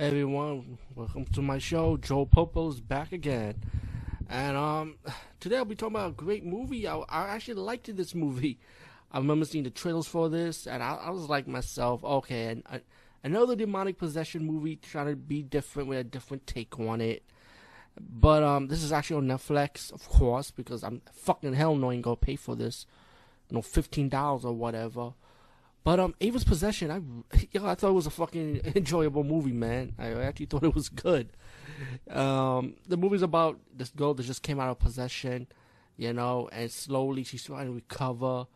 Everyone. Welcome to my show. Joe Popo is back again, and um, today I'll be talking about a great movie. I, I actually liked this movie. I remember seeing the trailers for this, and I, I was like myself, okay, and I, another demonic possession movie trying to be different with a different take on it. But um, this is actually on Netflix, of course, because I'm fucking hell no ain't gonna pay for this, you know, fifteen dollars or whatever. But um, Ava's Possession, I yo, I thought it was a fucking enjoyable movie, man. I actually thought it was good. Um, the movie's about this girl that just came out of possession, you know, and slowly she's trying to recover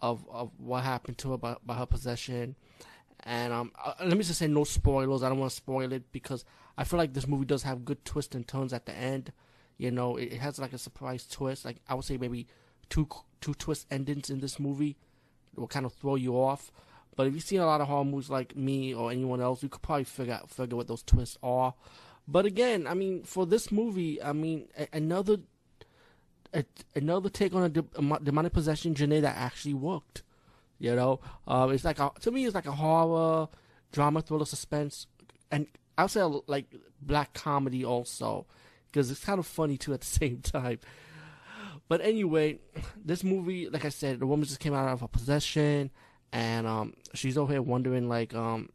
of of what happened to her by, by her possession. And um, uh, let me just say no spoilers. I don't want to spoil it because I feel like this movie does have good twists and turns at the end. You know, it, it has like a surprise twist. Like I would say maybe two two twist endings in this movie will kind of throw you off. But if you've seen a lot of horror movies like me or anyone else, you could probably figure out figure what those twists are. But again, I mean, for this movie, I mean, a- another a, another take on a, de- a demonic possession genre that actually worked. You know, uh, it's like a, to me, it's like a horror, drama, thriller, suspense, and I'll say like black comedy also, because it's kind of funny too at the same time. But anyway, this movie, like I said, the woman just came out of a possession, and um, she's over here wondering like um,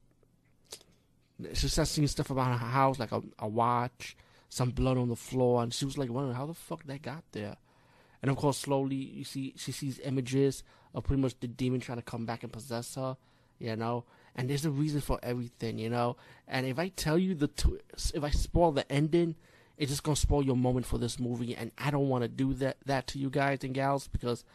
she starts seeing stuff about her house, like a, a watch, some blood on the floor, and she was like wondering how the fuck that got there. And of course, slowly you see she sees images of pretty much the demon trying to come back and possess her, you know. And there's a reason for everything, you know. And if I tell you the tw- if I spoil the ending, it's just gonna spoil your moment for this movie, and I don't want to do that that to you guys and gals because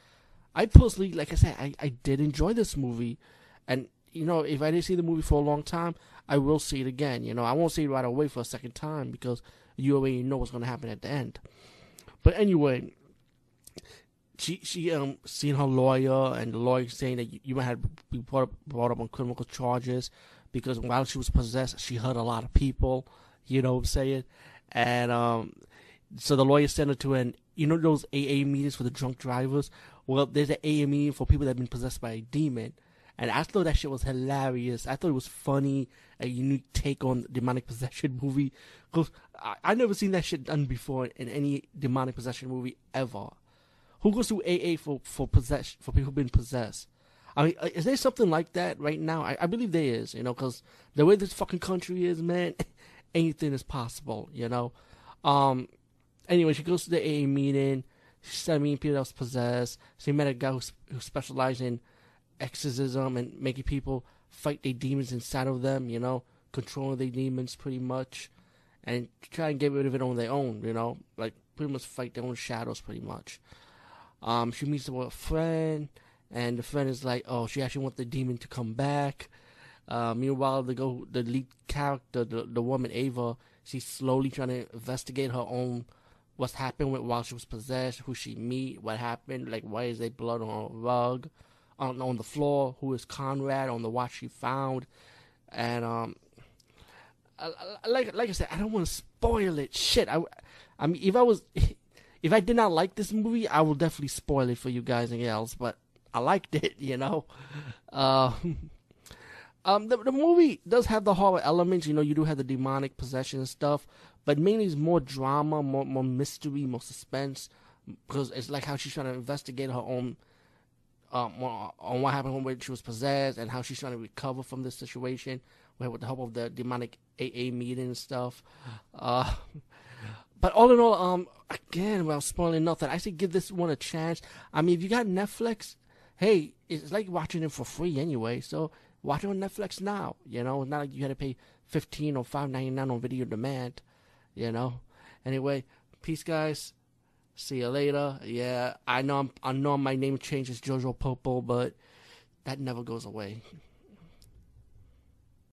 I personally, like I said, I, I did enjoy this movie, and you know, if I didn't see the movie for a long time, I will see it again. You know, I won't see it right away for a second time because you already know what's gonna happen at the end. But anyway, she she um seen her lawyer and the lawyer saying that you, you might have be brought up, brought up on criminal charges because while she was possessed, she hurt a lot of people. You know what I'm saying? And um, so the lawyer sent her to an you know those AA meetings for the drunk drivers. Well, there's an AA meeting for people that have been possessed by a demon. And I thought that shit was hilarious. I thought it was funny, a unique take on demonic possession movie. Cause I, I never seen that shit done before in any demonic possession movie ever. Who goes to AA for for possession for people being possessed? I mean, uh, is there something like that right now? I, I believe there is, you know, because the way this fucking country is, man, anything is possible, you know. Um, anyway, she goes to the AA meeting. She started meeting people that was possessed. She met a guy who, who specialized in exorcism and making people fight their demons inside of them, you know, controlling their demons pretty much, and try and get rid of it on their own, you know, like pretty much fight their own shadows pretty much. Um, she meets with a friend, and the friend is like, "Oh, she actually wants the demon to come back." Uh, meanwhile, the go the lead character, the the woman Ava, she's slowly trying to investigate her own what's happened with while she was possessed, who she meet, what happened, like why is there blood on her rug, on on the floor, who is Conrad on the watch she found, and um, I, I- like like I said, I don't want to spoil it. Shit, I, I mean, if I was, if I did not like this movie, I will definitely spoil it for you guys and gals. But I liked it, you know. Uh, um, the the movie does have the horror elements. You know, you do have the demonic possession and stuff, but mainly it's more drama, more more mystery, more suspense. Because it's like how she's trying to investigate her own um, on what happened when she was possessed and how she's trying to recover from this situation with, with the help of the demonic AA meeting and stuff. Uh, but all in all, um, again, well, spoiling nothing, I say give this one a chance. I mean, if you got Netflix, hey, it's like watching it for free anyway. So watch it on Netflix now. You know, it's not like you had to pay fifteen or five ninety nine on video demand. You know. Anyway, peace, guys. See you later. Yeah, I know I'm, I know my name changes Jojo Popo, but that never goes away.